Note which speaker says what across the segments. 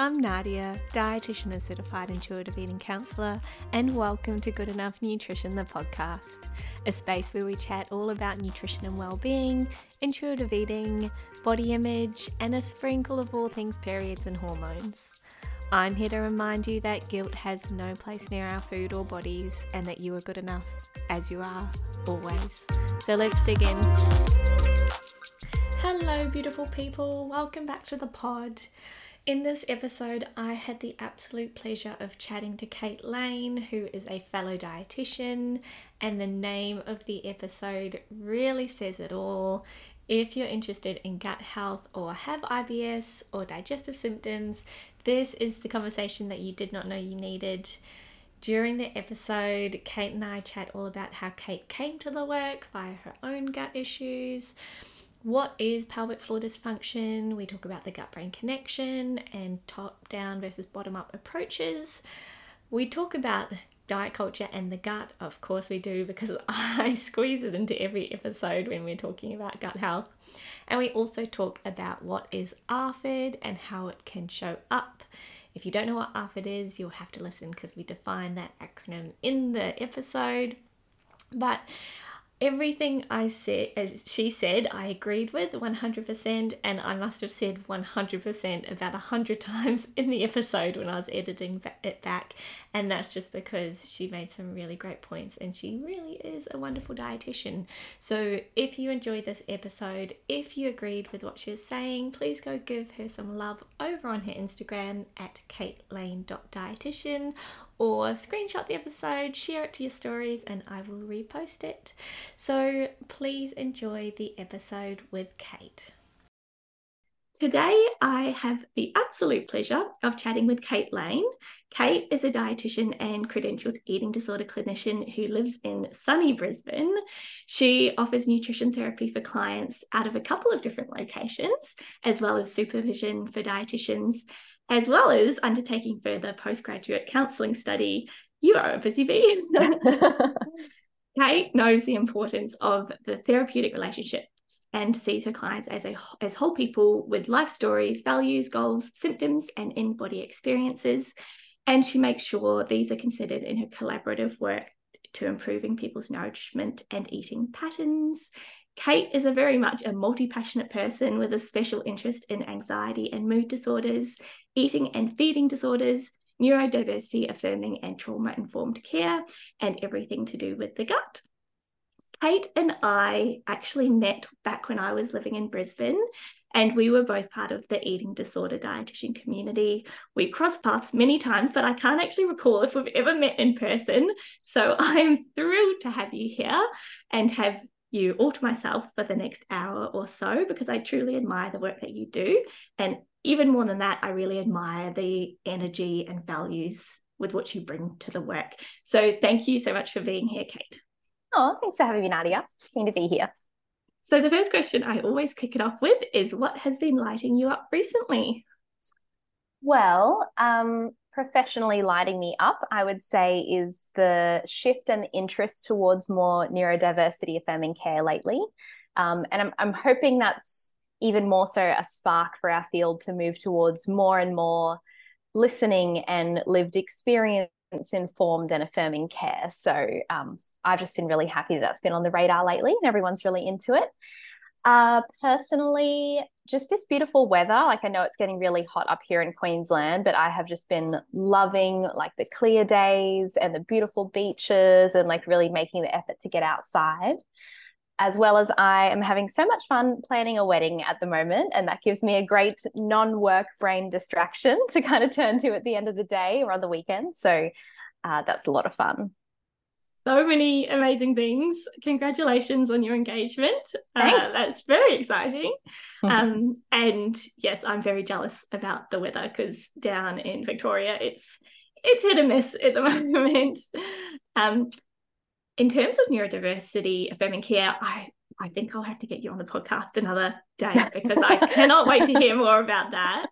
Speaker 1: I'm Nadia, dietitian and certified intuitive eating counselor, and welcome to Good Enough Nutrition, the podcast, a space where we chat all about nutrition and well-being, intuitive eating, body image, and a sprinkle of all things periods and hormones. I'm here to remind you that guilt has no place near our food or bodies, and that you are good enough as you are, always. So let's dig in. Hello, beautiful people. Welcome back to the pod. In this episode, I had the absolute pleasure of chatting to Kate Lane, who is a fellow dietitian, and the name of the episode really says it all. If you're interested in gut health or have IBS or digestive symptoms, this is the conversation that you did not know you needed. During the episode, Kate and I chat all about how Kate came to the work via her own gut issues what is pelvic floor dysfunction? We talk about the gut brain connection and top down versus bottom up approaches. We talk about diet culture and the gut. Of course, we do because I squeeze it into every episode when we're talking about gut health. And we also talk about what is ARFID and how it can show up. If you don't know what ARFID is, you'll have to listen because we define that acronym in the episode. But everything I said, as she said, I agreed with 100%, and I must have said 100% about 100 times in the episode when I was editing it back. And that's just because she made some really great points, and she really is a wonderful dietitian. So, if you enjoyed this episode, if you agreed with what she was saying, please go give her some love over on her Instagram at katelane.dietitian or screenshot the episode, share it to your stories, and I will repost it. So please enjoy the episode with Kate. Today, I have the absolute pleasure of chatting with Kate Lane. Kate is a dietitian and credentialed eating disorder clinician who lives in sunny Brisbane. She offers nutrition therapy for clients out of a couple of different locations, as well as supervision for dietitians as well as undertaking further postgraduate counselling study. You are a busy bee. Kate knows the importance of the therapeutic relationships and sees her clients as a as whole people with life stories, values, goals, symptoms, and in-body experiences. And she makes sure these are considered in her collaborative work to improving people's nourishment and eating patterns. Kate is a very much a multi passionate person with a special interest in anxiety and mood disorders, eating and feeding disorders, neurodiversity affirming and trauma informed care, and everything to do with the gut. Kate and I actually met back when I was living in Brisbane, and we were both part of the eating disorder dietitian community. We crossed paths many times, but I can't actually recall if we've ever met in person. So I'm thrilled to have you here and have you all to myself for the next hour or so because I truly admire the work that you do. And even more than that, I really admire the energy and values with which you bring to the work. So thank you so much for being here, Kate.
Speaker 2: Oh, thanks for having me, Nadia. Keen to be here.
Speaker 1: So the first question I always kick it off with is what has been lighting you up recently?
Speaker 2: Well, um, professionally lighting me up, I would say, is the shift and interest towards more neurodiversity affirming care lately. Um, and I'm, I'm hoping that's even more so a spark for our field to move towards more and more listening and lived experience informed and affirming care. So um, I've just been really happy that that's been on the radar lately and everyone's really into it. Uh, personally, just this beautiful weather. Like I know it's getting really hot up here in Queensland, but I have just been loving like the clear days and the beautiful beaches and like really making the effort to get outside. As well as I am having so much fun planning a wedding at the moment. And that gives me a great non work brain distraction to kind of turn to at the end of the day or on the weekend. So uh, that's a lot of fun
Speaker 1: so many amazing things. Congratulations on your engagement. Uh, that's very exciting. um, and yes, I'm very jealous about the weather because down in Victoria, it's it's hit and miss at the moment. Um, in terms of neurodiversity affirming care, I I think I'll have to get you on the podcast another day because I cannot wait to hear more about that.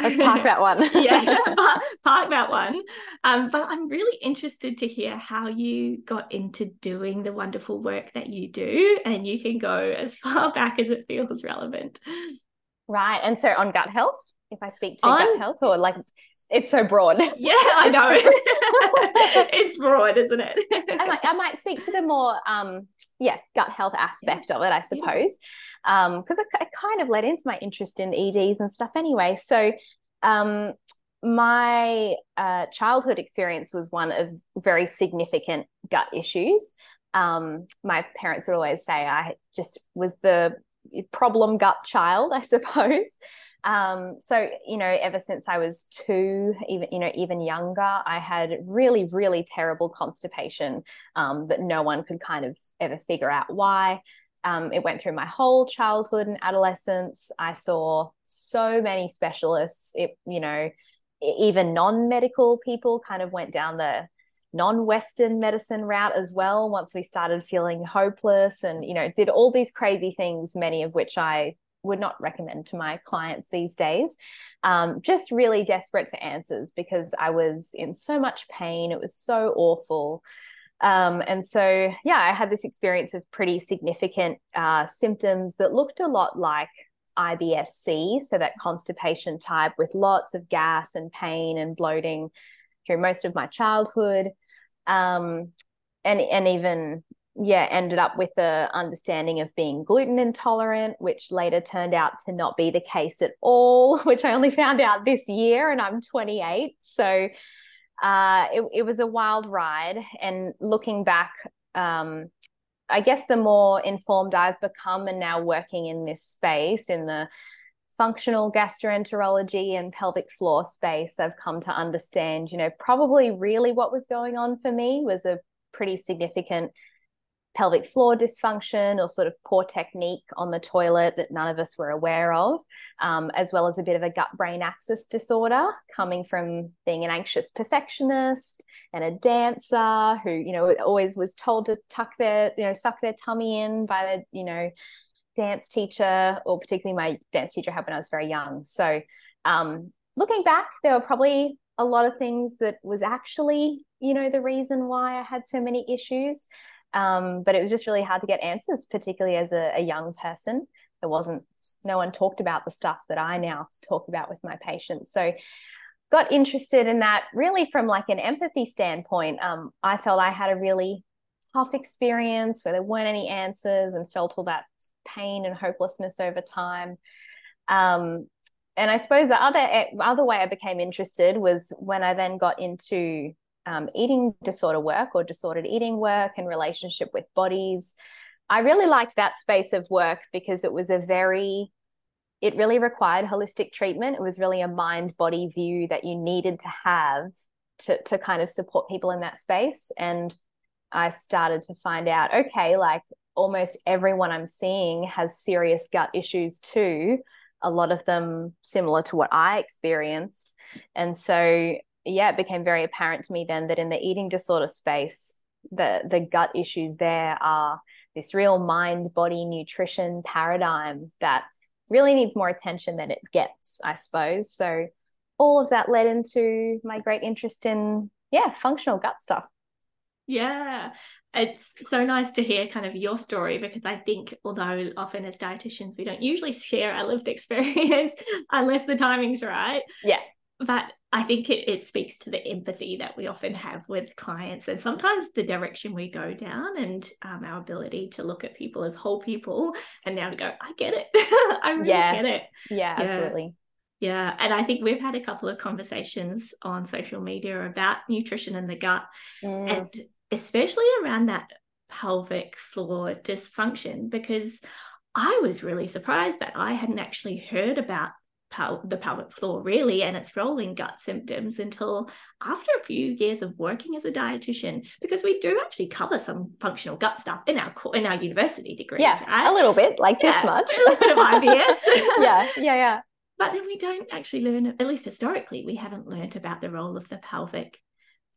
Speaker 2: Let's park that one.
Speaker 1: yeah, park, park, that one. Um, but I'm really interested to hear how you got into doing the wonderful work that you do, and you can go as far back as it feels relevant.
Speaker 2: Right. And so on gut health, if I speak to on, gut health or like it's so broad.
Speaker 1: Yeah, I know. it's broad, isn't it?
Speaker 2: I might I might speak to the more um yeah, gut health aspect yeah. of it, I suppose. Yeah. Um, because it, it kind of led into my interest in EDs and stuff anyway. So um my uh, childhood experience was one of very significant gut issues. Um, my parents would always say I just was the problem gut child, I suppose. Um, so you know, ever since I was two, even you know, even younger, I had really, really terrible constipation um, that no one could kind of ever figure out why. Um, it went through my whole childhood and adolescence. I saw so many specialists. It, you know, even non-medical people kind of went down the non-western medicine route as well once we started feeling hopeless and you know did all these crazy things many of which i would not recommend to my clients these days um, just really desperate for answers because i was in so much pain it was so awful um, and so yeah i had this experience of pretty significant uh, symptoms that looked a lot like IBS-C, so that constipation type with lots of gas and pain and bloating through most of my childhood. Um, and and even yeah, ended up with a understanding of being gluten intolerant, which later turned out to not be the case at all, which I only found out this year, and I'm 28. So uh, it, it was a wild ride. And looking back, um, I guess the more informed I've become and now working in this space in the functional gastroenterology and pelvic floor space, I've come to understand, you know, probably really what was going on for me was a pretty significant pelvic floor dysfunction or sort of poor technique on the toilet that none of us were aware of, um, as well as a bit of a gut brain axis disorder coming from being an anxious perfectionist and a dancer who, you know, always was told to tuck their, you know, suck their tummy in by the, you know, dance teacher or particularly my dance teacher had when I was very young. So, um, looking back, there were probably a lot of things that was actually, you know, the reason why I had so many issues. Um, but it was just really hard to get answers, particularly as a, a young person. There wasn't, no one talked about the stuff that I now talk about with my patients. So got interested in that really from like an empathy standpoint. Um, I felt I had a really tough experience where there weren't any answers and felt all that pain and hopelessness over time. Um, and I suppose the other other way I became interested was when I then got into um, eating disorder work or disordered eating work and relationship with bodies. I really liked that space of work because it was a very, it really required holistic treatment. It was really a mind body view that you needed to have to, to kind of support people in that space. And I started to find out okay, like almost everyone I'm seeing has serious gut issues too. A lot of them similar to what I experienced. And so yeah, it became very apparent to me then that in the eating disorder space, the the gut issues there are this real mind body nutrition paradigm that really needs more attention than it gets, I suppose. So all of that led into my great interest in yeah, functional gut stuff.
Speaker 1: Yeah, it's so nice to hear kind of your story because I think although often as dietitians we don't usually share our lived experience unless the timing's right.
Speaker 2: Yeah.
Speaker 1: But I think it, it speaks to the empathy that we often have with clients and sometimes the direction we go down and um, our ability to look at people as whole people and now to go, I get it. I really
Speaker 2: yeah.
Speaker 1: get it.
Speaker 2: Yeah, yeah, absolutely.
Speaker 1: Yeah. And I think we've had a couple of conversations on social media about nutrition and the gut, mm. and especially around that pelvic floor dysfunction, because I was really surprised that I hadn't actually heard about pel- the pelvic floor really and its rolling gut symptoms until after a few years of working as a dietitian because we do actually cover some functional gut stuff in our in our university degrees
Speaker 2: yeah
Speaker 1: right?
Speaker 2: a little bit like yeah, this much a little bit of IBS yeah yeah yeah
Speaker 1: but then we don't actually learn at least historically we haven't learned about the role of the pelvic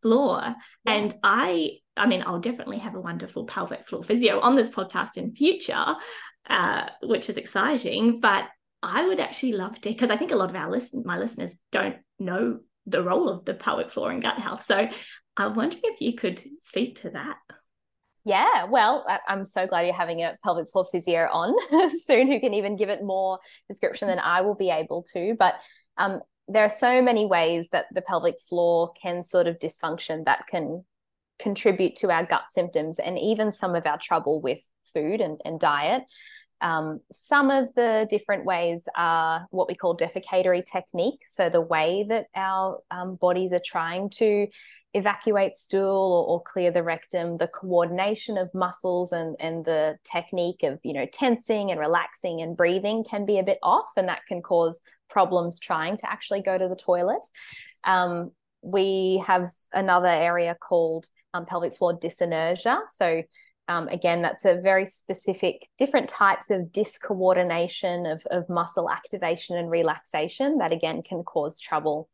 Speaker 1: floor yeah. and i i mean i'll definitely have a wonderful pelvic floor physio on this podcast in future uh, which is exciting but I would actually love to, because I think a lot of our listen, my listeners don't know the role of the pelvic floor in gut health. So I'm wondering if you could speak to that.
Speaker 2: Yeah, well, I'm so glad you're having a pelvic floor physio on soon who can even give it more description than I will be able to. But um, there are so many ways that the pelvic floor can sort of dysfunction that can contribute to our gut symptoms and even some of our trouble with food and, and diet. Um, some of the different ways are what we call defecatory technique. So, the way that our um, bodies are trying to evacuate stool or, or, clear the rectum, the coordination of muscles and, and the technique of, you know, tensing and relaxing and breathing can be a bit off, and that can cause problems trying to actually go to the toilet. Um, we have another area called um, pelvic floor dyssynergia. So, um, again, that's a very specific, different types of discoordination of, of muscle activation and relaxation that again can cause trouble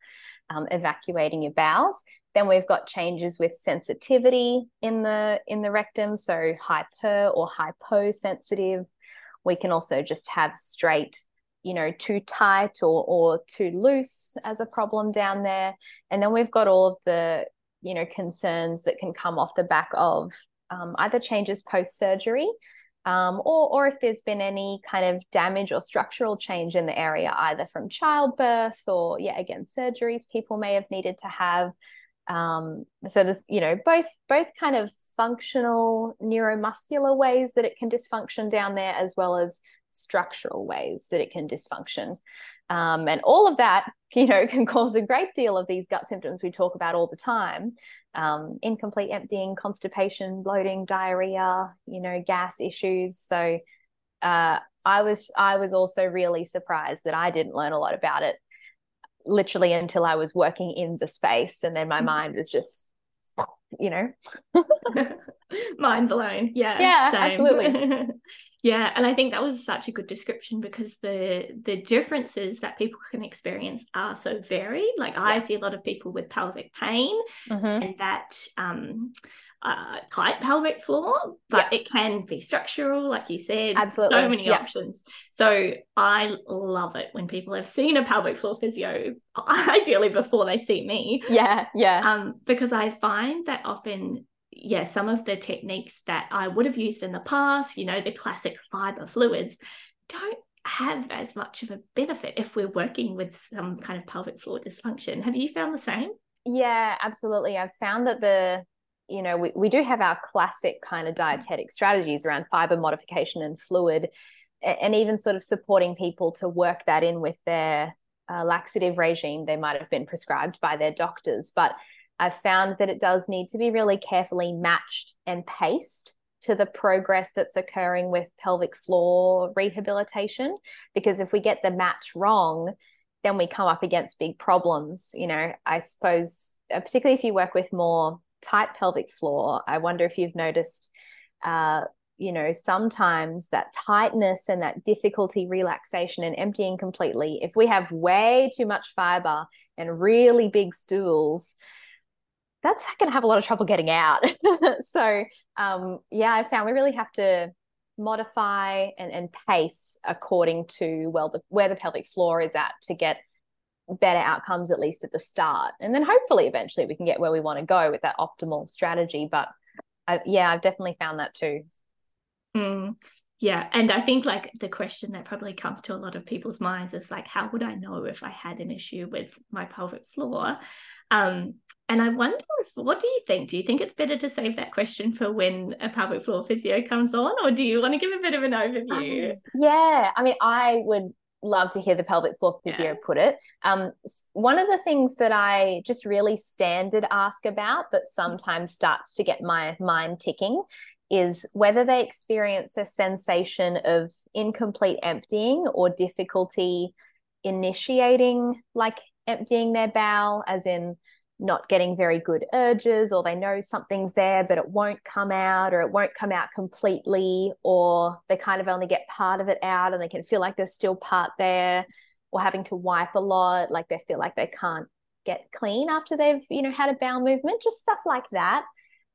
Speaker 2: um, evacuating your bowels. Then we've got changes with sensitivity in the in the rectum, so hyper or hyposensitive. We can also just have straight, you know, too tight or or too loose as a problem down there. And then we've got all of the, you know, concerns that can come off the back of um, either changes post surgery um, or, or if there's been any kind of damage or structural change in the area, either from childbirth or, yeah, again, surgeries people may have needed to have. Um, so there's, you know, both both kind of functional neuromuscular ways that it can dysfunction down there, as well as structural ways that it can dysfunction. Um, and all of that, you know, can cause a great deal of these gut symptoms we talk about all the time. Um, incomplete emptying, constipation, bloating, diarrhea, you know, gas issues. So uh, I was I was also really surprised that I didn't learn a lot about it literally until I was working in the space, and then my mm-hmm. mind was just, you know,
Speaker 1: mind blown. Yeah,
Speaker 2: yeah, same. absolutely.
Speaker 1: Yeah, and I think that was such a good description because the the differences that people can experience are so varied. Like yes. I see a lot of people with pelvic pain mm-hmm. and that um, uh, tight pelvic floor, but it can be structural, like you said.
Speaker 2: Absolutely,
Speaker 1: so many options. So I love it when people have seen a pelvic floor physio, ideally before they see me.
Speaker 2: Yeah, yeah.
Speaker 1: Um, because I find that often yeah, some of the techniques that I would have used in the past, you know, the classic fiber fluids, don't have as much of a benefit if we're working with some kind of pelvic floor dysfunction. Have you found the same?
Speaker 2: Yeah, absolutely. I've found that the, you know, we, we do have our classic kind of dietetic strategies around fiber modification and fluid, and even sort of supporting people to work that in with their uh, laxative regime they might have been prescribed by their doctors. But I've found that it does need to be really carefully matched and paced to the progress that's occurring with pelvic floor rehabilitation. Because if we get the match wrong, then we come up against big problems. You know, I suppose, uh, particularly if you work with more tight pelvic floor, I wonder if you've noticed. Uh, you know, sometimes that tightness and that difficulty, relaxation, and emptying completely, if we have way too much fiber and really big stools, that's going to have a lot of trouble getting out. so, um, yeah, I found we really have to modify and, and pace according to well the, where the pelvic floor is at to get better outcomes at least at the start and then hopefully eventually we can get where we want to go with that optimal strategy but I, yeah i've definitely found that too
Speaker 1: mm. Yeah. And I think like the question that probably comes to a lot of people's minds is like, how would I know if I had an issue with my pelvic floor? Um, and I wonder if, what do you think? Do you think it's better to save that question for when a pelvic floor physio comes on, or do you want to give a bit of an overview? Um,
Speaker 2: yeah. I mean, I would love to hear the pelvic floor physio yeah. put it. Um, one of the things that I just really standard ask about that sometimes starts to get my mind ticking is whether they experience a sensation of incomplete emptying or difficulty initiating like emptying their bowel as in not getting very good urges or they know something's there but it won't come out or it won't come out completely or they kind of only get part of it out and they can feel like there's still part there or having to wipe a lot like they feel like they can't get clean after they've you know had a bowel movement just stuff like that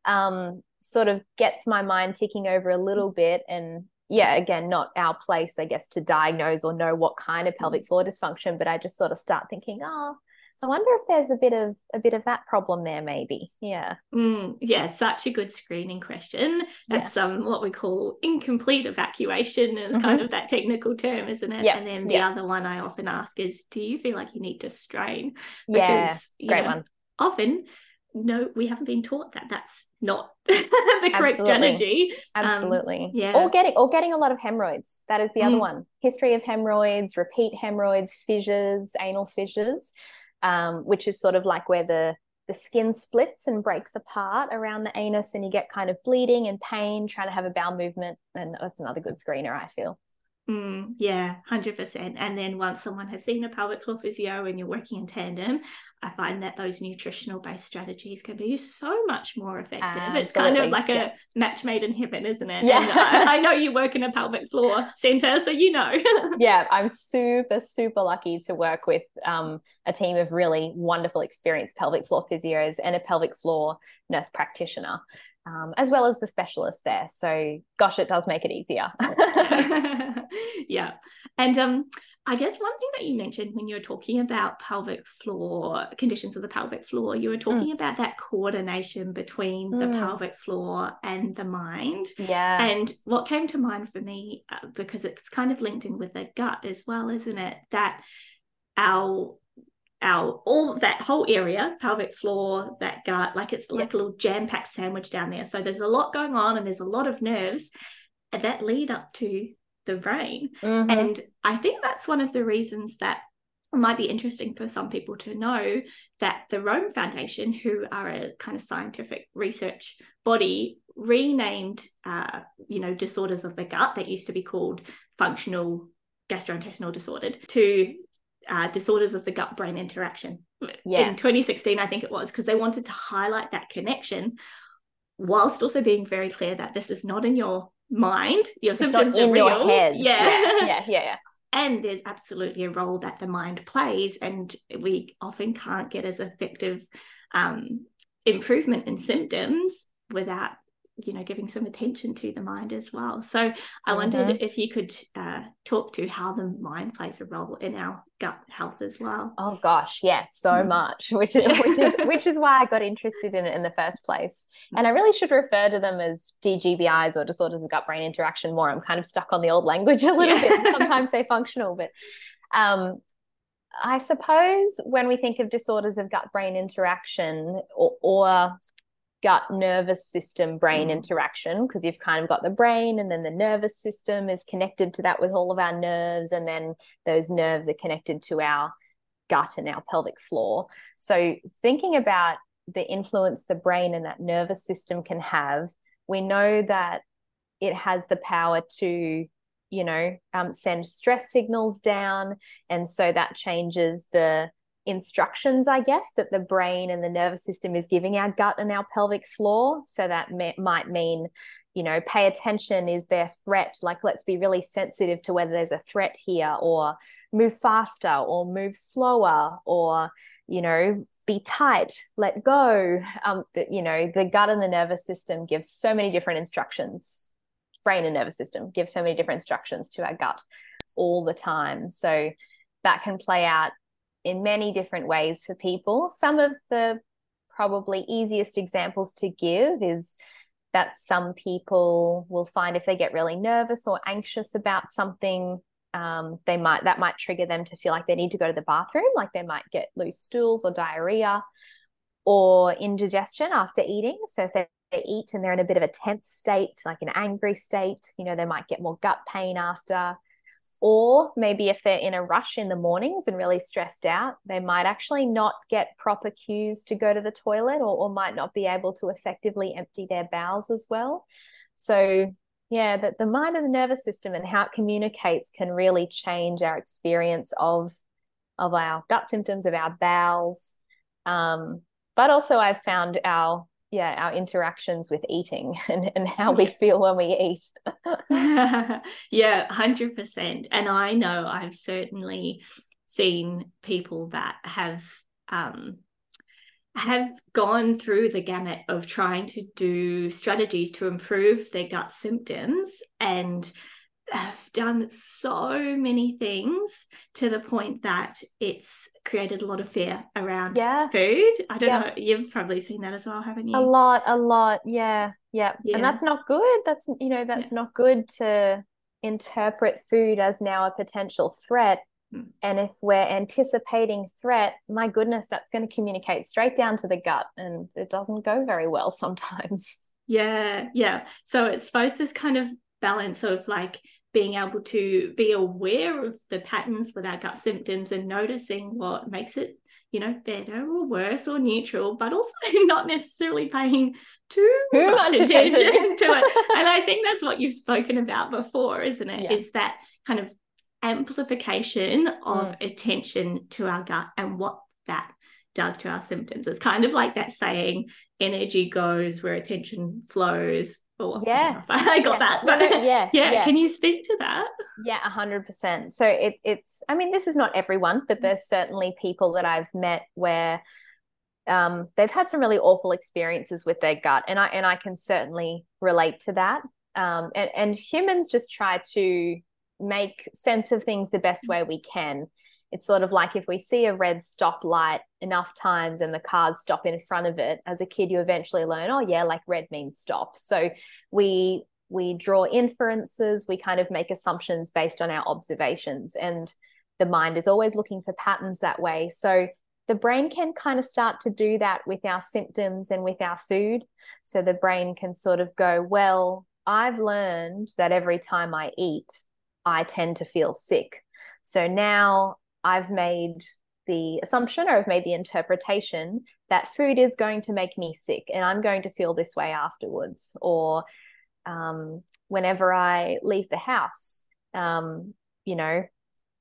Speaker 2: um, sort of gets my mind ticking over a little bit and yeah again not our place i guess to diagnose or know what kind of pelvic floor dysfunction but i just sort of start thinking oh I wonder if there's a bit of a bit of that problem there, maybe. Yeah.
Speaker 1: Mm, yeah, such a good screening question. That's yeah. um what we call incomplete evacuation is mm-hmm. kind of that technical term, isn't it?
Speaker 2: Yeah.
Speaker 1: And then the yeah. other one I often ask is, do you feel like you need to strain?
Speaker 2: Because, yeah, great know, one.
Speaker 1: Often no, we haven't been taught that that's not the correct Absolutely. strategy.
Speaker 2: Um, Absolutely.
Speaker 1: Um, yeah.
Speaker 2: Or getting or getting a lot of hemorrhoids. That is the mm. other one. History of hemorrhoids, repeat hemorrhoids, fissures, anal fissures, um, which is sort of like where the the skin splits and breaks apart around the anus and you get kind of bleeding and pain trying to have a bowel movement and that's another good screener i feel
Speaker 1: Mm, yeah, 100%. And then once someone has seen a pelvic floor physio and you're working in tandem, I find that those nutritional based strategies can be so much more effective. Absolutely. It's kind of like yes. a match made in heaven, isn't it?
Speaker 2: Yeah.
Speaker 1: I, I, know you work in a pelvic floor center, so you know.
Speaker 2: yeah, I'm super, super lucky to work with um, a team of really wonderful, experienced pelvic floor physios and a pelvic floor nurse practitioner, um, as well as the specialists there. So, gosh, it does make it easier.
Speaker 1: yeah. And um, I guess one thing that you mentioned when you were talking about pelvic floor conditions of the pelvic floor, you were talking mm. about that coordination between mm. the pelvic floor and the mind.
Speaker 2: Yeah.
Speaker 1: And what came to mind for me, uh, because it's kind of linked in with the gut as well, isn't it? That our our all that whole area, pelvic floor, that gut, like it's like a little jam-packed sandwich down there. So there's a lot going on and there's a lot of nerves that lead up to the brain. Mm-hmm. And I think that's one of the reasons that might be interesting for some people to know that the Rome Foundation, who are a kind of scientific research body, renamed, uh, you know, disorders of the gut that used to be called functional gastrointestinal disordered to uh, disorders of the gut brain interaction yes. in 2016 i think it was because they wanted to highlight that connection whilst also being very clear that this is not in your mind your
Speaker 2: it's
Speaker 1: symptoms
Speaker 2: in
Speaker 1: are real.
Speaker 2: your head
Speaker 1: yeah.
Speaker 2: yeah yeah yeah, yeah.
Speaker 1: and there's absolutely a role that the mind plays and we often can't get as effective um, improvement in symptoms without you know giving some attention to the mind as well so i mm-hmm. wondered if you could uh, talk to how the mind plays a role in our gut health as well
Speaker 2: oh gosh yeah so mm. much which is which is which is why i got interested in it in the first place and i really should refer to them as dgbis or disorders of gut brain interaction more i'm kind of stuck on the old language a little yeah. bit sometimes say functional but um I suppose when we think of disorders of gut brain interaction or, or gut nervous system brain mm. interaction because you've kind of got the brain and then the nervous system is connected to that with all of our nerves and then those nerves are connected to our gut and our pelvic floor so thinking about the influence the brain and that nervous system can have we know that it has the power to you know um, send stress signals down and so that changes the instructions, I guess, that the brain and the nervous system is giving our gut and our pelvic floor. So that may, might mean, you know, pay attention. Is there threat? Like, let's be really sensitive to whether there's a threat here, or move faster, or move slower, or you know, be tight, let go. Um, the, you know, the gut and the nervous system gives so many different instructions. Brain and nervous system give so many different instructions to our gut all the time. So that can play out in many different ways for people. Some of the probably easiest examples to give is that some people will find if they get really nervous or anxious about something um, they might that might trigger them to feel like they need to go to the bathroom like they might get loose stools or diarrhea or indigestion after eating so if they, they eat and they're in a bit of a tense state like an angry state you know they might get more gut pain after or maybe if they're in a rush in the mornings and really stressed out, they might actually not get proper cues to go to the toilet or, or might not be able to effectively empty their bowels as well. So, yeah, that the mind and the nervous system and how it communicates can really change our experience of of our gut symptoms, of our bowels. Um, but also, I've found our yeah our interactions with eating and, and how we feel when we eat.
Speaker 1: Yeah 100% and i know i've certainly seen people that have um have gone through the gamut of trying to do strategies to improve their gut symptoms and have done so many things to the point that it's created a lot of fear around
Speaker 2: yeah.
Speaker 1: food. I don't yeah. know. You've probably seen that as well, haven't you?
Speaker 2: A lot, a lot. Yeah, yeah. yeah. And that's not good. That's you know, that's not good to interpret food as now a potential threat. Mm. And if we're anticipating threat, my goodness, that's going to communicate straight down to the gut, and it doesn't go very well sometimes.
Speaker 1: Yeah, yeah. So it's both this kind of balance of like being able to be aware of the patterns with our gut symptoms and noticing what makes it you know better or worse or neutral but also not necessarily paying too, too much, much, attention, attention to it and i think that's what you've spoken about before isn't it? Yeah. Is that kind of amplification of mm. attention to our gut and what that does to our symptoms it's kind of like that saying energy goes where attention flows
Speaker 2: yeah.
Speaker 1: I, got
Speaker 2: yeah.
Speaker 1: that
Speaker 2: no, no, yeah,
Speaker 1: yeah, yeah. can you speak to that?
Speaker 2: Yeah 100% so it, it's i mean this is not everyone but there's certainly people that i've met where um, they've had some really awful experiences with their gut and i and i can certainly relate to that. Um, and, and humans just try to make sense of things the best way we can it's sort of like if we see a red stoplight enough times and the cars stop in front of it as a kid you eventually learn oh yeah like red means stop. So we we draw inferences we kind of make assumptions based on our observations and the mind is always looking for patterns that way. So the brain can kind of start to do that with our symptoms and with our food. So the brain can sort of go well i've learned that every time i eat i tend to feel sick. So now I've made the assumption or I've made the interpretation that food is going to make me sick and I'm going to feel this way afterwards. Or um, whenever I leave the house, um, you know,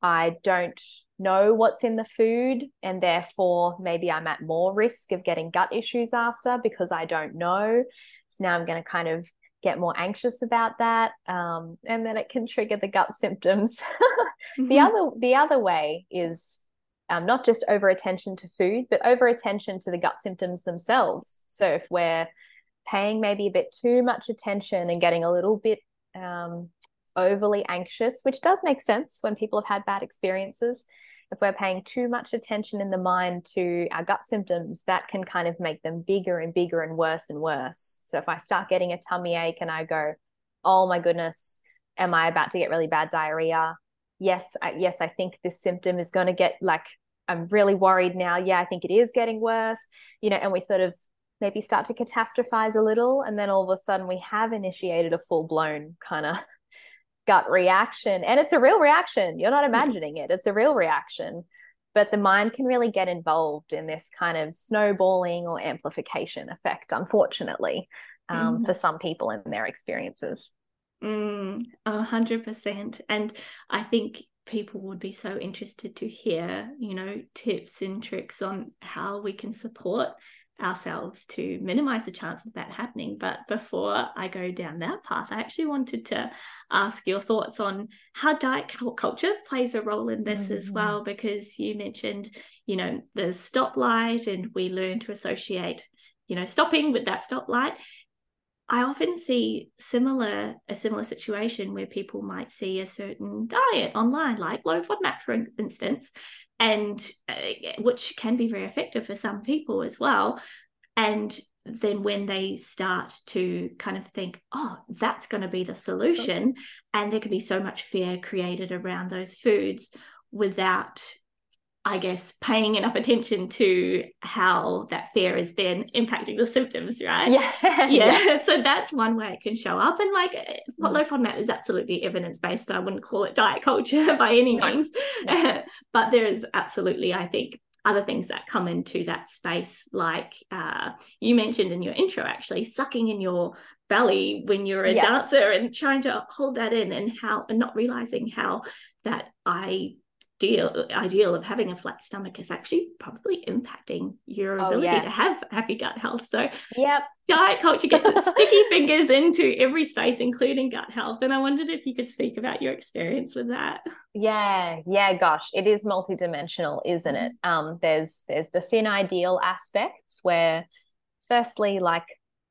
Speaker 2: I don't know what's in the food and therefore maybe I'm at more risk of getting gut issues after because I don't know. So now I'm going to kind of get more anxious about that um, and then it can trigger the gut symptoms mm-hmm. the other the other way is um, not just over attention to food but over attention to the gut symptoms themselves so if we're paying maybe a bit too much attention and getting a little bit um, overly anxious which does make sense when people have had bad experiences if we're paying too much attention in the mind to our gut symptoms, that can kind of make them bigger and bigger and worse and worse. So if I start getting a tummy ache and I go, oh my goodness, am I about to get really bad diarrhea? Yes, I, yes, I think this symptom is going to get like, I'm really worried now. Yeah, I think it is getting worse, you know, and we sort of maybe start to catastrophize a little. And then all of a sudden we have initiated a full blown kind of gut reaction and it's a real reaction. You're not mm-hmm. imagining it. It's a real reaction. But the mind can really get involved in this kind of snowballing or amplification effect unfortunately um, mm. for some people in their experiences.
Speaker 1: Mm, a hundred percent. And i think people would be so interested to hear you know tips and tricks on how we can support ourselves to minimize the chance of that happening. But before I go down that path, I actually wanted to ask your thoughts on how diet culture plays a role in this mm-hmm. as well, because you mentioned, you know, the stoplight and we learn to associate, you know, stopping with that stoplight. I often see similar a similar situation where people might see a certain diet online, like low FODMAP, for instance, and uh, which can be very effective for some people as well. And then when they start to kind of think, oh, that's going to be the solution, and there can be so much fear created around those foods without I guess, paying enough attention to how that fear is then impacting the symptoms, right?
Speaker 2: Yeah.
Speaker 1: yeah. yeah. So that's one way it can show up. And like what low FODMAP is absolutely evidence based. I wouldn't call it diet culture by any no. means. No. but there is absolutely, I think, other things that come into that space, like uh, you mentioned in your intro, actually, sucking in your belly when you're a yeah. dancer and trying to hold that in and how and not realizing how that I ideal ideal of having a flat stomach is actually probably impacting your oh, ability yeah. to have happy gut health. So
Speaker 2: yep.
Speaker 1: diet culture gets its sticky fingers into every space, including gut health. And I wondered if you could speak about your experience with that.
Speaker 2: Yeah, yeah, gosh, it is multidimensional, isn't it? Mm-hmm. Um, there's there's the thin ideal aspects where firstly, like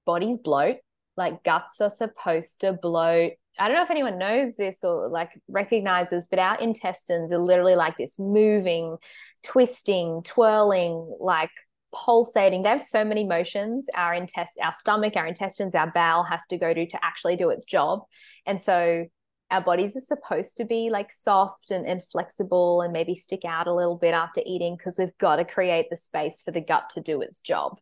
Speaker 2: bodies bloat, like guts are supposed to bloat I don't know if anyone knows this or like recognizes, but our intestines are literally like this moving, twisting, twirling, like pulsating. They have so many motions. Our intest, our stomach, our intestines, our bowel has to go to to actually do its job. And so our bodies are supposed to be like soft and, and flexible and maybe stick out a little bit after eating because we've got to create the space for the gut to do its job.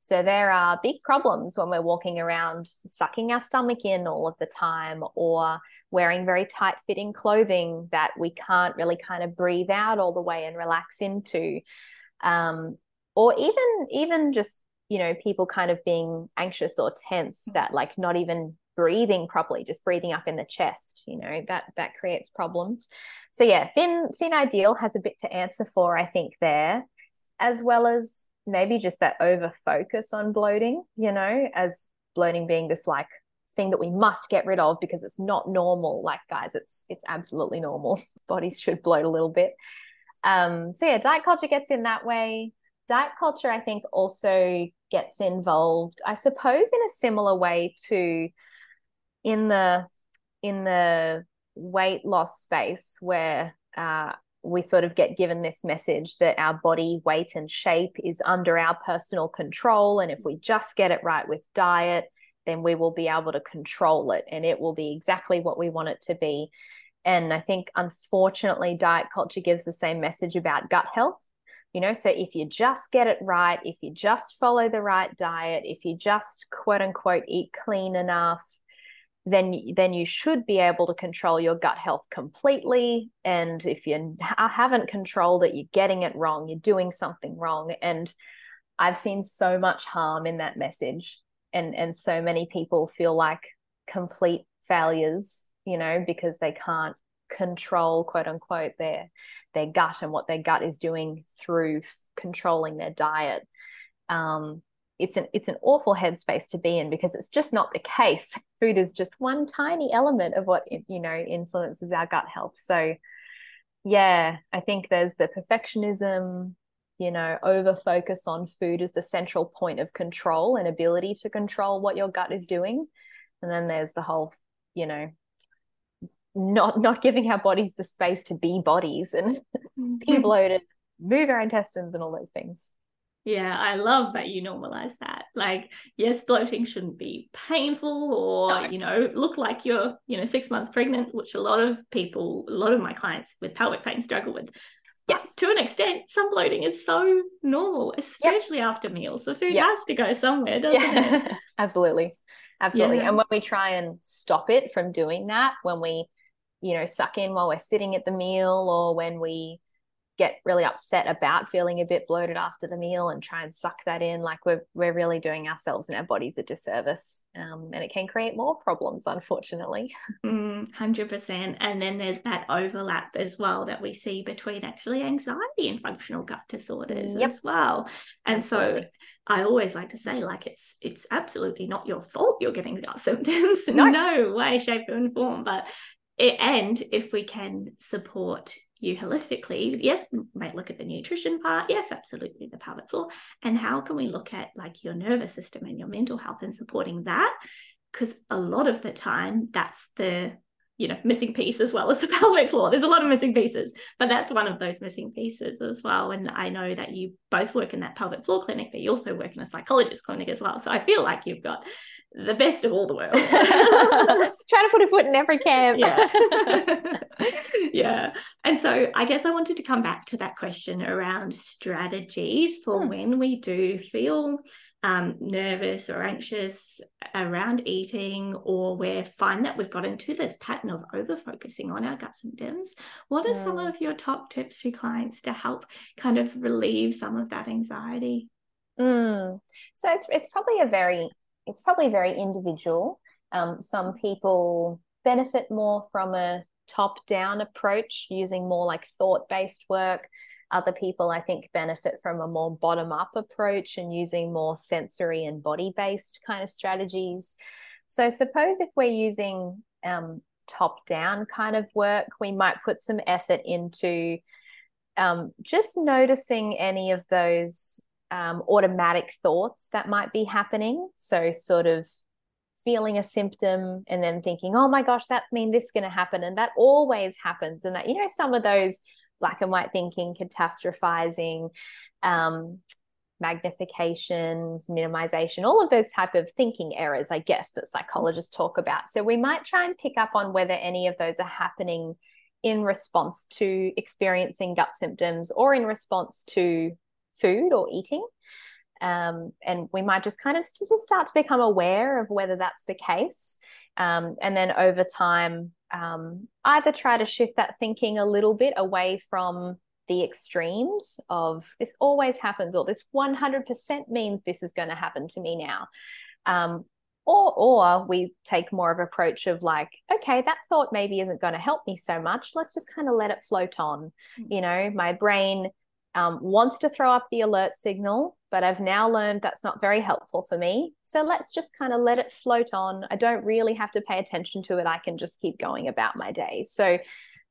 Speaker 2: So there are big problems when we're walking around sucking our stomach in all of the time or wearing very tight fitting clothing that we can't really kind of breathe out all the way and relax into. Um, or even even just you know people kind of being anxious or tense mm. that like not even breathing properly just breathing up in the chest you know that that creates problems so yeah thin thin ideal has a bit to answer for i think there as well as maybe just that over focus on bloating, you know, as bloating being this like thing that we must get rid of because it's not normal. Like guys, it's it's absolutely normal. Bodies should bloat a little bit. Um, so yeah, diet culture gets in that way. Diet culture, I think, also gets involved, I suppose, in a similar way to in the in the weight loss space where uh, we sort of get given this message that our body weight and shape is under our personal control. And if we just get it right with diet, then we will be able to control it and it will be exactly what we want it to be. And I think, unfortunately, diet culture gives the same message about gut health. You know, so if you just get it right, if you just follow the right diet, if you just quote unquote eat clean enough, then then you should be able to control your gut health completely. And if you haven't controlled it you're getting it wrong you're doing something wrong. And i've seen so much harm in that message. And and so many people feel like complete failures you know because they can't control quote unquote their their gut and what their gut is doing through controlling their diet. Um, it's an it's an awful headspace to be in because it's just not the case. Food is just one tiny element of what you know influences our gut health. So yeah, I think there's the perfectionism, you know, over focus on food as the central point of control and ability to control what your gut is doing. And then there's the whole, you know, not not giving our bodies the space to be bodies and mm-hmm. be bloated, move our intestines and all those things.
Speaker 1: Yeah, I love that you normalize that. Like, yes, bloating shouldn't be painful or, no. you know, look like you're, you know, six months pregnant, which a lot of people, a lot of my clients with pelvic pain struggle with. Yes. To an extent, some bloating is so normal, especially yep. after meals. The food yep. has to go somewhere, doesn't yeah. it?
Speaker 2: Absolutely. Absolutely. Yeah. And when we try and stop it from doing that, when we, you know, suck in while we're sitting at the meal or when we get really upset about feeling a bit bloated after the meal and try and suck that in like we're we're really doing ourselves and our bodies a disservice um, and it can create more problems unfortunately.
Speaker 1: Mm, 100% and then there's that overlap as well that we see between actually anxiety and functional gut disorders yep. as well. And Absolutely. so I always like to say like it's it's absolutely not your fault you're getting gut symptoms. No, no way shape or form. But it, and if we can support you holistically yes might look at the nutrition part yes absolutely the pelvic floor and how can we look at like your nervous system and your mental health and supporting that? Because a lot of the time that's the you know missing piece as well as the pelvic floor there's a lot of missing pieces but that's one of those missing pieces as well. And i know that you both work in that pelvic floor clinic but you also work in a psychologist clinic as well. So i feel like you've got the best of all the worlds.
Speaker 2: Trying to put a foot in every camp.
Speaker 1: Yeah. Yeah. And so i guess i wanted to come back to that question around strategies for hmm. when we do feel um, nervous or anxious around eating, or we find that we've got into this pattern of over focusing on our gut symptoms, what are some of your top tips to clients to help kind of relieve some of that anxiety?
Speaker 2: Mm. So it's it's probably a very it's probably very individual. Um, some people benefit more from a top down approach using more like thought based work other people, I think, benefit from a more bottom up approach and using more sensory and body based kind of strategies. So, suppose if we're using um, top down kind of work, we might put some effort into um, just noticing any of those um, automatic thoughts that might be happening. So, sort of feeling a symptom and then thinking, oh my gosh, that means this is going to happen. And that always happens. And that, you know, some of those black and white thinking, catastrophizing, um, magnification, minimization, all of those type of thinking errors, I guess, that psychologists talk about. So we might try and pick up on whether any of those are happening in response to experiencing gut symptoms or in response to food or eating. Um, and we might just kind of just start to become aware of whether that's the case. Um, and then over time, um, either try to shift that thinking a little bit away from the extremes of this always happens or this 100% means this is going to happen to me now. Um, or, or we take more of approach of like, okay, that thought maybe isn't going to help me so much. Let's just kind of let it float on. Mm-hmm. You know, my brain um, wants to throw up the alert signal, but I've now learned that's not very helpful for me. So let's just kind of let it float on. I don't really have to pay attention to it. I can just keep going about my day. So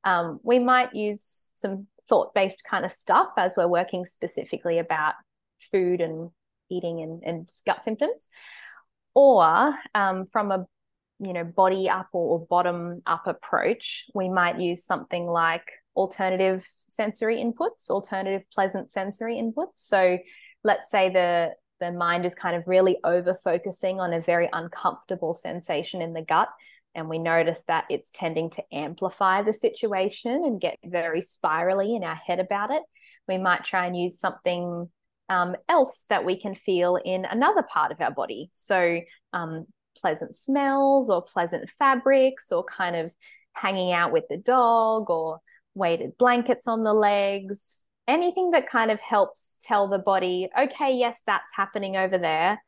Speaker 2: um, we might use some thought based kind of stuff as we're working specifically about food and eating and, and gut symptoms. Or um, from a you know body up or, or bottom up approach we might use something like alternative sensory inputs, alternative pleasant sensory inputs. So let's say the the mind is kind of really over focusing on a very uncomfortable sensation in the gut and we notice that it's tending to amplify the situation and get very spirally in our head about it we might try and use something um, else that we can feel in another part of our body so um, pleasant smells or pleasant fabrics or kind of hanging out with the dog or weighted blankets on the legs, anything that kind of helps tell the body, okay, yes, that's happening over there,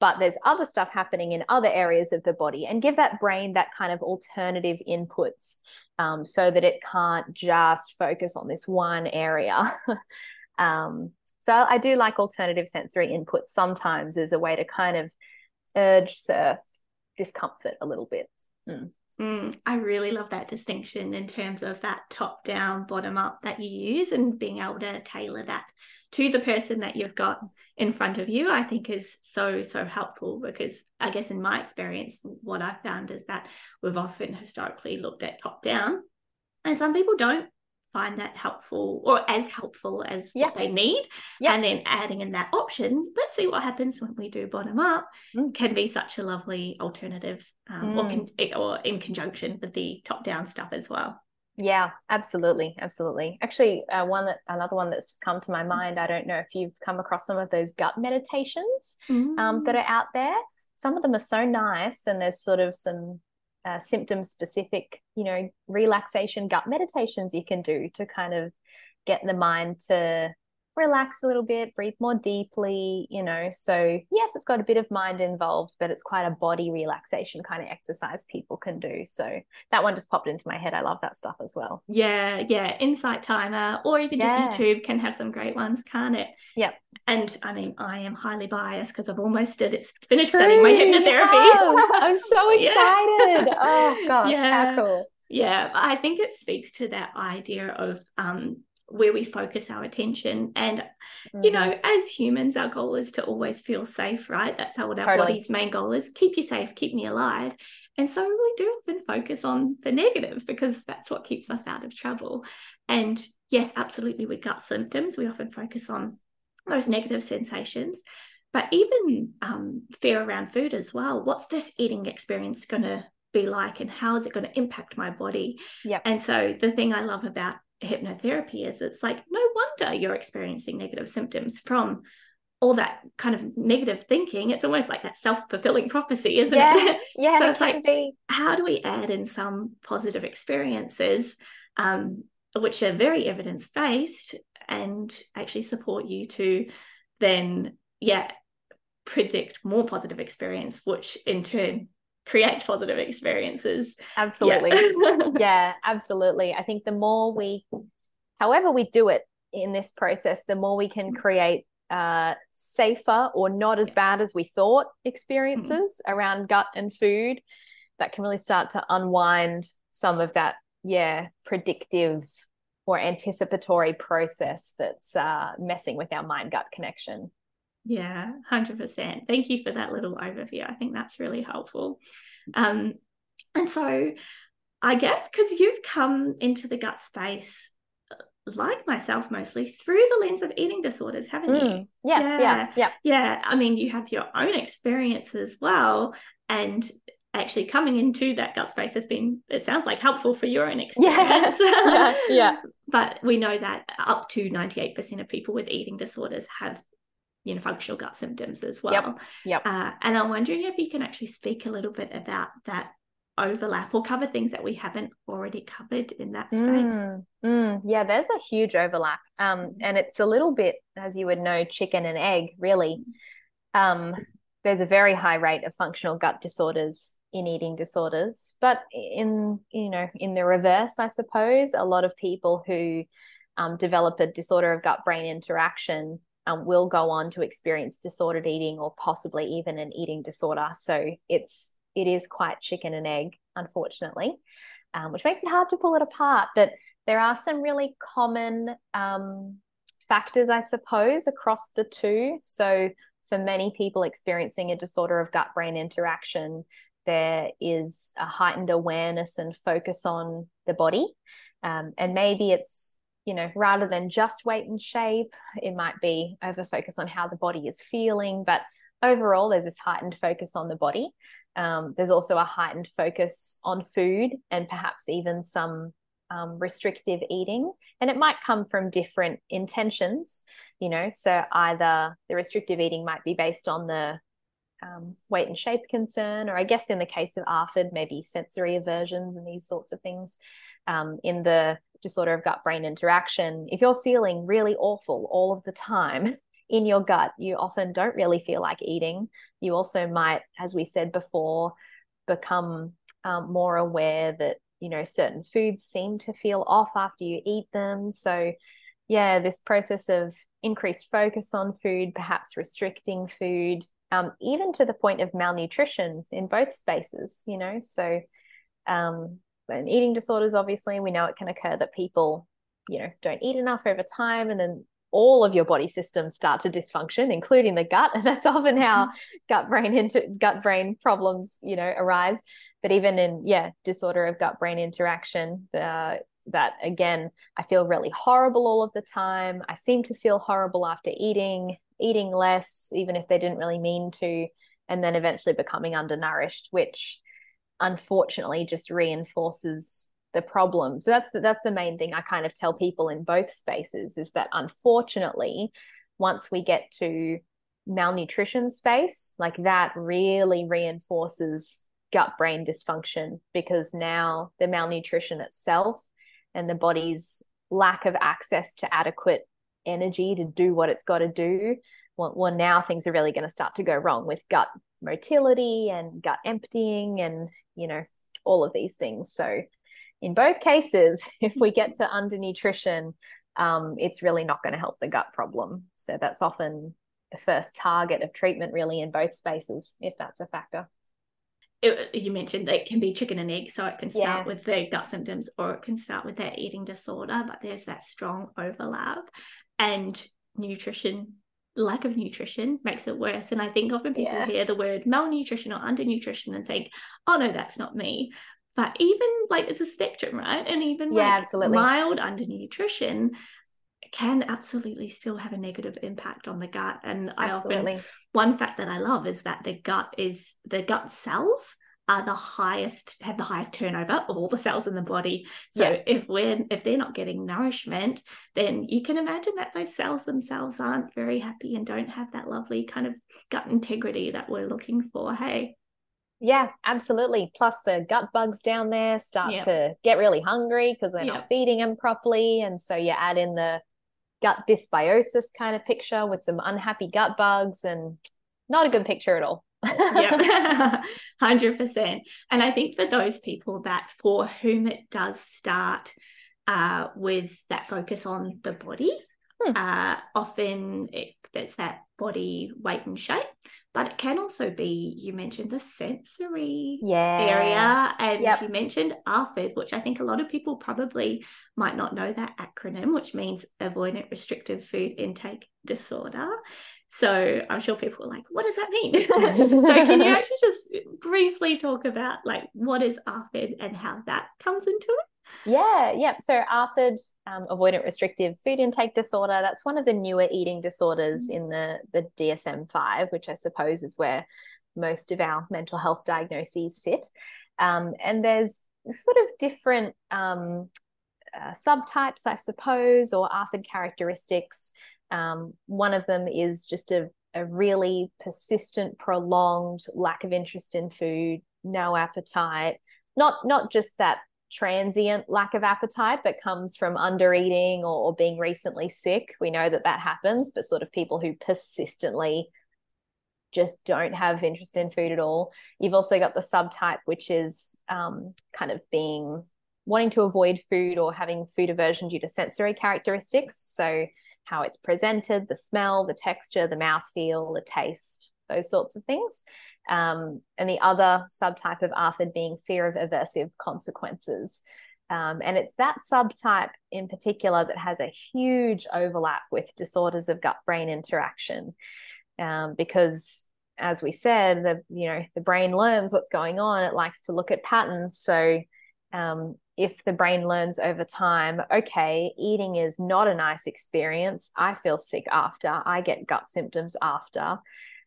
Speaker 2: but there's other stuff happening in other areas of the body, and give that brain that kind of alternative inputs um, so that it can't just focus on this one area. um, so I do like alternative sensory inputs sometimes as a way to kind of urge surf discomfort a little bit. Mm.
Speaker 1: Mm, I really love that distinction in terms of that top down, bottom up that you use and being able to tailor that to the person that you've got in front of you. I think is so, so helpful because I guess in my experience, what I've found is that we've often historically looked at top down and some people don't find that helpful or as helpful as what they need. And then adding in that option, let's see what happens when we do bottom up, mm. can be such a lovely alternative um, mm. or, con- or in conjunction with the top down stuff as well.
Speaker 2: Yeah, absolutely, absolutely. Actually, uh, one that another one that's just come to my mm. mind. I don't know if you've come across some of those gut meditations mm. um, that mm. are out there. Some of them are so nice, and there's sort of some uh, symptom specific, you know, relaxation gut meditations you can do to kind of get the mind to relax a little bit, breathe more deeply, you know. So, yes, it's got a bit of mind involved, but it's quite a body relaxation kind of exercise people can do. So, that one just popped into my head. I love that stuff as well.
Speaker 1: Yeah, yeah. Insight Timer or even yeah. just YouTube can have some great ones, can't it?
Speaker 2: Yep.
Speaker 1: And I mean, I am highly biased because I've almost did it, finished True, studying my hypnotherapy.
Speaker 2: I'm so excited. yeah. Oh, gosh, yeah. how cool.
Speaker 1: Yeah, I think it speaks to that idea of um, where we focus our attention. And, mm-hmm. you know, mm-hmm. as humans, our goal is to always feel safe, right? That's how what our totally. body's main goal is keep you safe, keep me alive. And so we do often focus on the negative because that's what keeps us out of trouble. And yes, absolutely, with gut symptoms, we often focus on those negative sensations. But even um, fear around food as well. What's this eating experience going to be like and how is it going to impact my body?
Speaker 2: Yeah.
Speaker 1: And so the thing I love about hypnotherapy is it's like no wonder you're experiencing negative symptoms from all that kind of negative thinking. It's almost like that self-fulfilling prophecy isn't
Speaker 2: yeah,
Speaker 1: it?
Speaker 2: Yeah
Speaker 1: so it's like be. how do we add in some positive experiences um, which are very evidence-based and actually support you to then yeah predict more positive experience which in turn creates positive experiences.
Speaker 2: Absolutely. Yeah. yeah, absolutely. I think the more we, however, we do it in this process, the more we can create uh, safer or not as bad as we thought experiences mm-hmm. around gut and food that can really start to unwind some of that, yeah, predictive or anticipatory process that's uh, messing with our mind gut connection.
Speaker 1: Yeah, 100%. Thank you for that little overview. I think that's really helpful. Um, and so I guess because you've come into the gut space like myself mostly through the lens of eating disorders haven't mm, you
Speaker 2: yes yeah, yeah yeah
Speaker 1: yeah i mean you have your own experience as well and actually coming into that gut space has been it sounds like helpful for your own experience
Speaker 2: yeah, yeah.
Speaker 1: but we know that up to 98% of people with eating disorders have you know functional gut symptoms as well
Speaker 2: yep, yep.
Speaker 1: Uh, and i'm wondering if you can actually speak a little bit about that overlap or cover things that we haven't already covered in that space? Mm,
Speaker 2: mm, yeah, there's a huge overlap. Um, mm. and it's a little bit, as you would know, chicken and egg, really. Um, there's a very high rate of functional gut disorders in eating disorders, but in you know in the reverse, I suppose, a lot of people who um, develop a disorder of gut brain interaction um, will go on to experience disordered eating or possibly even an eating disorder. So it's it is quite chicken and egg, unfortunately, um, which makes it hard to pull it apart. But there are some really common um, factors, I suppose, across the two. So, for many people experiencing a disorder of gut brain interaction, there is a heightened awareness and focus on the body. Um, and maybe it's, you know, rather than just weight and shape, it might be over focus on how the body is feeling. But overall, there's this heightened focus on the body. Um, there's also a heightened focus on food and perhaps even some um, restrictive eating. And it might come from different intentions, you know. So either the restrictive eating might be based on the um, weight and shape concern, or I guess in the case of ARFID, maybe sensory aversions and these sorts of things. Um, in the disorder of gut brain interaction, if you're feeling really awful all of the time, in your gut, you often don't really feel like eating. You also might, as we said before, become um, more aware that, you know, certain foods seem to feel off after you eat them. So, yeah, this process of increased focus on food, perhaps restricting food, um, even to the point of malnutrition in both spaces, you know. So, um, and eating disorders, obviously, we know it can occur that people, you know, don't eat enough over time and then all of your body systems start to dysfunction including the gut and that's often how mm-hmm. gut brain into gut brain problems you know arise but even in yeah disorder of gut brain interaction uh, that again i feel really horrible all of the time i seem to feel horrible after eating eating less even if they didn't really mean to and then eventually becoming undernourished which unfortunately just reinforces the problem. So that's the, that's the main thing I kind of tell people in both spaces is that unfortunately, once we get to malnutrition space, like that really reinforces gut brain dysfunction because now the malnutrition itself and the body's lack of access to adequate energy to do what it's got to do well, well now things are really going to start to go wrong with gut motility and gut emptying and you know all of these things so in both cases, if we get to undernutrition, um, it's really not going to help the gut problem. So that's often the first target of treatment, really, in both spaces, if that's a factor.
Speaker 1: It, you mentioned it can be chicken and egg, so it can start yeah. with the gut symptoms or it can start with that eating disorder, but there's that strong overlap. And nutrition lack of nutrition makes it worse. And I think often people yeah. hear the word malnutrition or undernutrition and think, oh no, that's not me but even like it's a spectrum right and even yeah, like absolutely. mild undernutrition can absolutely still have a negative impact on the gut and absolutely. i often one fact that i love is that the gut is the gut cells are the highest have the highest turnover of all the cells in the body so yes. if we're if they're not getting nourishment then you can imagine that those cells themselves aren't very happy and don't have that lovely kind of gut integrity that we're looking for hey
Speaker 2: yeah, absolutely. Plus, the gut bugs down there start yep. to get really hungry because we're yep. not feeding them properly. And so you add in the gut dysbiosis kind of picture with some unhappy gut bugs and not a good picture at all.
Speaker 1: Yeah, 100%. And I think for those people that for whom it does start uh, with that focus on the body, Hmm. Uh, often it, that's that body weight and shape, but it can also be, you mentioned the sensory
Speaker 2: yeah.
Speaker 1: area, and yep. you mentioned ARFID, which I think a lot of people probably might not know that acronym, which means Avoidant Restrictive Food Intake Disorder. So I'm sure people are like, what does that mean? so can you actually just briefly talk about like what is ARFID and how that comes into it?
Speaker 2: Yeah, yeah. So ARFID, um, avoidant restrictive food intake disorder, that's one of the newer eating disorders mm. in the, the DSM-5, which I suppose is where most of our mental health diagnoses sit. Um, and there's sort of different um, uh, subtypes, I suppose, or ARFID characteristics. Um, one of them is just a, a really persistent, prolonged lack of interest in food, no appetite, not not just that transient lack of appetite that comes from under eating or, or, being recently sick. We know that that happens, but sort of people who persistently just don't have interest in food at all. You've also got the subtype, which is um, kind of being wanting to avoid food or having food aversion due to sensory characteristics. So, how it's presented, the smell, the texture, the mouth feel, the taste, those sorts of things um, and the other subtype of ARFID being fear of aversive consequences. Um, and it's that subtype in particular that has a huge overlap with disorders of gut brain interaction. Um, because as we said, the you know the brain learns what's going on. It likes to look at patterns. So um, if the brain learns over time, okay, eating is not a nice experience. I feel sick after. I get gut symptoms after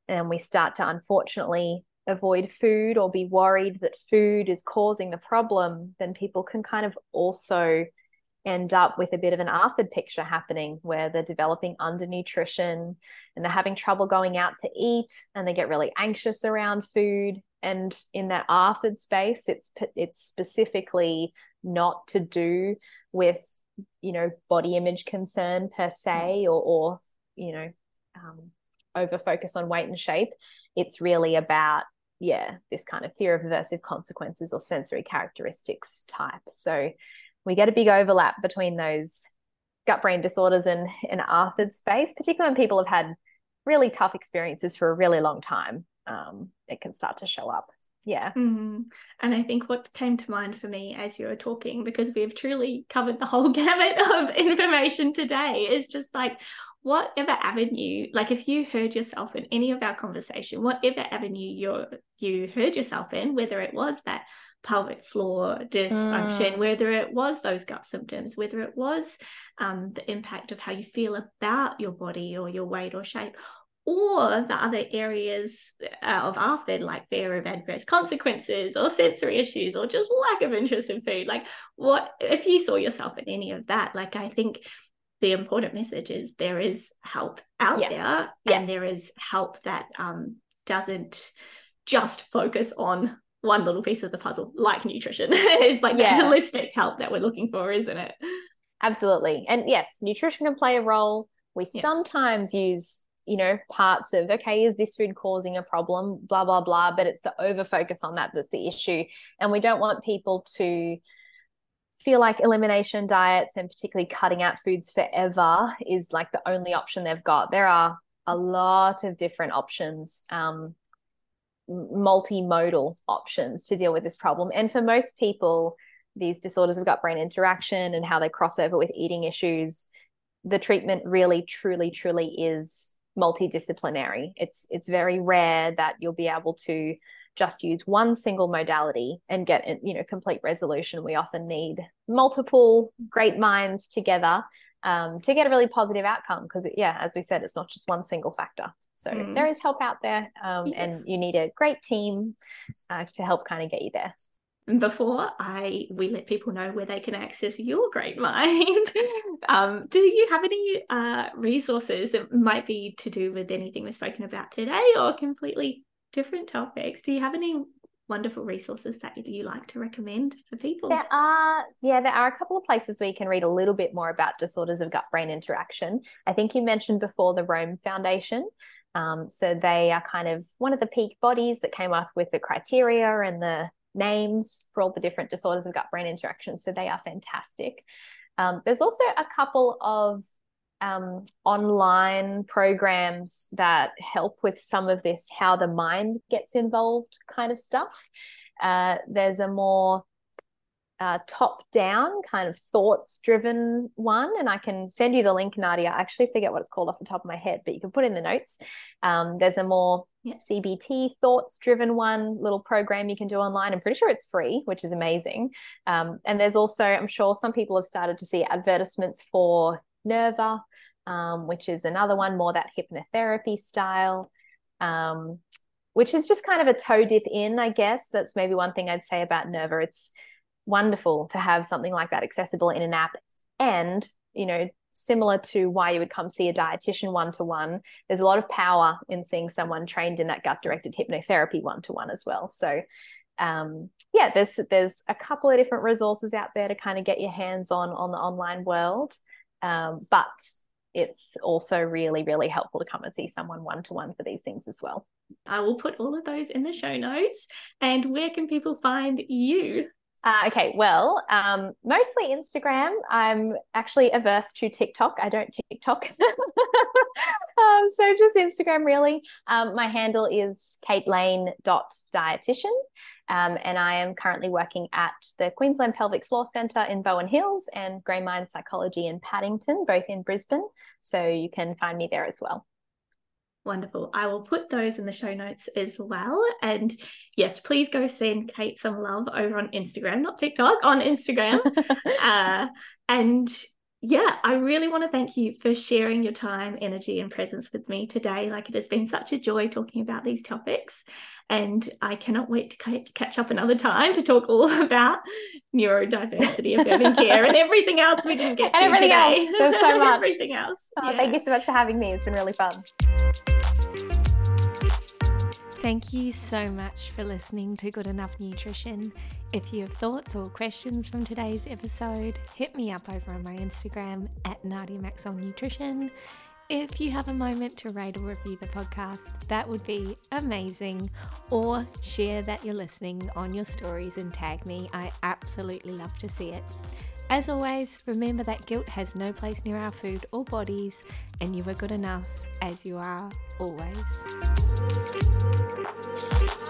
Speaker 2: and we start to unfortunately avoid food or be worried that food is causing the problem, then people can kind of also end up with a bit of an ARFID picture happening where they're developing undernutrition and they're having trouble going out to eat and they get really anxious around food. And in that ARFID space, it's it's specifically not to do with you know body image concern per se or or you know um, over focus on weight and shape. It's really about, yeah, this kind of fear of aversive consequences or sensory characteristics type. So we get a big overlap between those gut brain disorders and, and ARFID space, particularly when people have had really tough experiences for a really long time. Um, it can start to show up yeah
Speaker 1: mm-hmm. and i think what came to mind for me as you were talking because we've truly covered the whole gamut of information today is just like whatever avenue like if you heard yourself in any of our conversation whatever avenue you you heard yourself in whether it was that pelvic floor dysfunction mm. whether it was those gut symptoms whether it was um, the impact of how you feel about your body or your weight or shape or the other areas uh, of ARFID, like fear of adverse consequences or sensory issues or just lack of interest in food. Like, what if you saw yourself in any of that? Like, I think the important message is there is help out yes. there, yes. and there is help that um, doesn't just focus on one little piece of the puzzle, like nutrition. it's like yeah. that holistic help that we're looking for, isn't it?
Speaker 2: Absolutely. And yes, nutrition can play a role. We yeah. sometimes use you know, parts of, okay, is this food causing a problem? Blah, blah, blah. But it's the over focus on that that's the issue. And we don't want people to feel like elimination diets and particularly cutting out foods forever is like the only option they've got. There are a lot of different options, um, multimodal options to deal with this problem. And for most people, these disorders of gut brain interaction and how they cross over with eating issues, the treatment really, truly, truly is multidisciplinary. It's it's very rare that you'll be able to just use one single modality and get you know complete resolution. We often need multiple great minds together um, to get a really positive outcome because yeah, as we said, it's not just one single factor. So mm. there is help out there, um, yes. and you need a great team uh, to help kind of get you there
Speaker 1: before I we let people know where they can access your great mind, um, do you have any uh, resources that might be to do with anything we've spoken about today or completely different topics? Do you have any wonderful resources that you like to recommend for people?
Speaker 2: There are, yeah, there are a couple of places where you can read a little bit more about disorders of gut brain interaction. I think you mentioned before the Rome Foundation. Um, so they are kind of one of the peak bodies that came up with the criteria and the names for all the different disorders of gut brain interactions. So they are fantastic. Um, there's also a couple of um, online programs that help with some of this how the mind gets involved kind of stuff. Uh, there's a more uh, top down kind of thoughts driven one. And I can send you the link, Nadia. I actually forget what it's called off the top of my head, but you can put in the notes. Um, there's a more yeah. CBT thoughts driven one little program you can do online. I'm pretty sure it's free, which is amazing. Um, and there's also, I'm sure some people have started to see advertisements for Nerva, um, which is another one more that hypnotherapy style. Um, which is just kind of a toe dip in, I guess. That's maybe one thing I'd say about Nerva. It's wonderful to have something like that accessible in an app. And you know similar to why you would come see a dietitian one to one there's a lot of power in seeing someone trained in that gut directed hypnotherapy one to one as well. So um, yeah there's there's a couple of different resources out there to kind of get your hands on on the online world. Um, but it's also really really helpful to come and see someone one to one for these things as well.
Speaker 1: I will put all of those in the show notes. And where can people find you
Speaker 2: uh, okay, well, um, mostly Instagram. I'm actually averse to TikTok. I don't TikTok. um, so just Instagram, really. Um, my handle is katelane.dietitian. Um, and I am currently working at the Queensland Pelvic Floor Centre in Bowen Hills and Gray Mind Psychology in Paddington, both in Brisbane. So you can find me there as well.
Speaker 1: Wonderful. I will put those in the show notes as well. And yes, please go send Kate some love over on Instagram, not TikTok, on Instagram. uh, and yeah, I really want to thank you for sharing your time, energy, and presence with me today. Like it has been such a joy talking about these topics. And I cannot wait to catch up another time to talk all about neurodiversity, affirming care, and everything else we didn't get
Speaker 2: and
Speaker 1: to
Speaker 2: everything
Speaker 1: today.
Speaker 2: Else. There's so much.
Speaker 1: everything else.
Speaker 2: Oh, yeah. Thank you so much for having me. It's been really fun.
Speaker 1: Thank you so much for listening to Good Enough Nutrition. If you have thoughts or questions from today's episode, hit me up over on my Instagram at Nadia Maxwell Nutrition. If you have a moment to rate or review the podcast, that would be amazing. Or share that you're listening on your stories and tag me. I absolutely love to see it. As always, remember that guilt has no place near our food or bodies, and you are good enough as you are always. Thank you.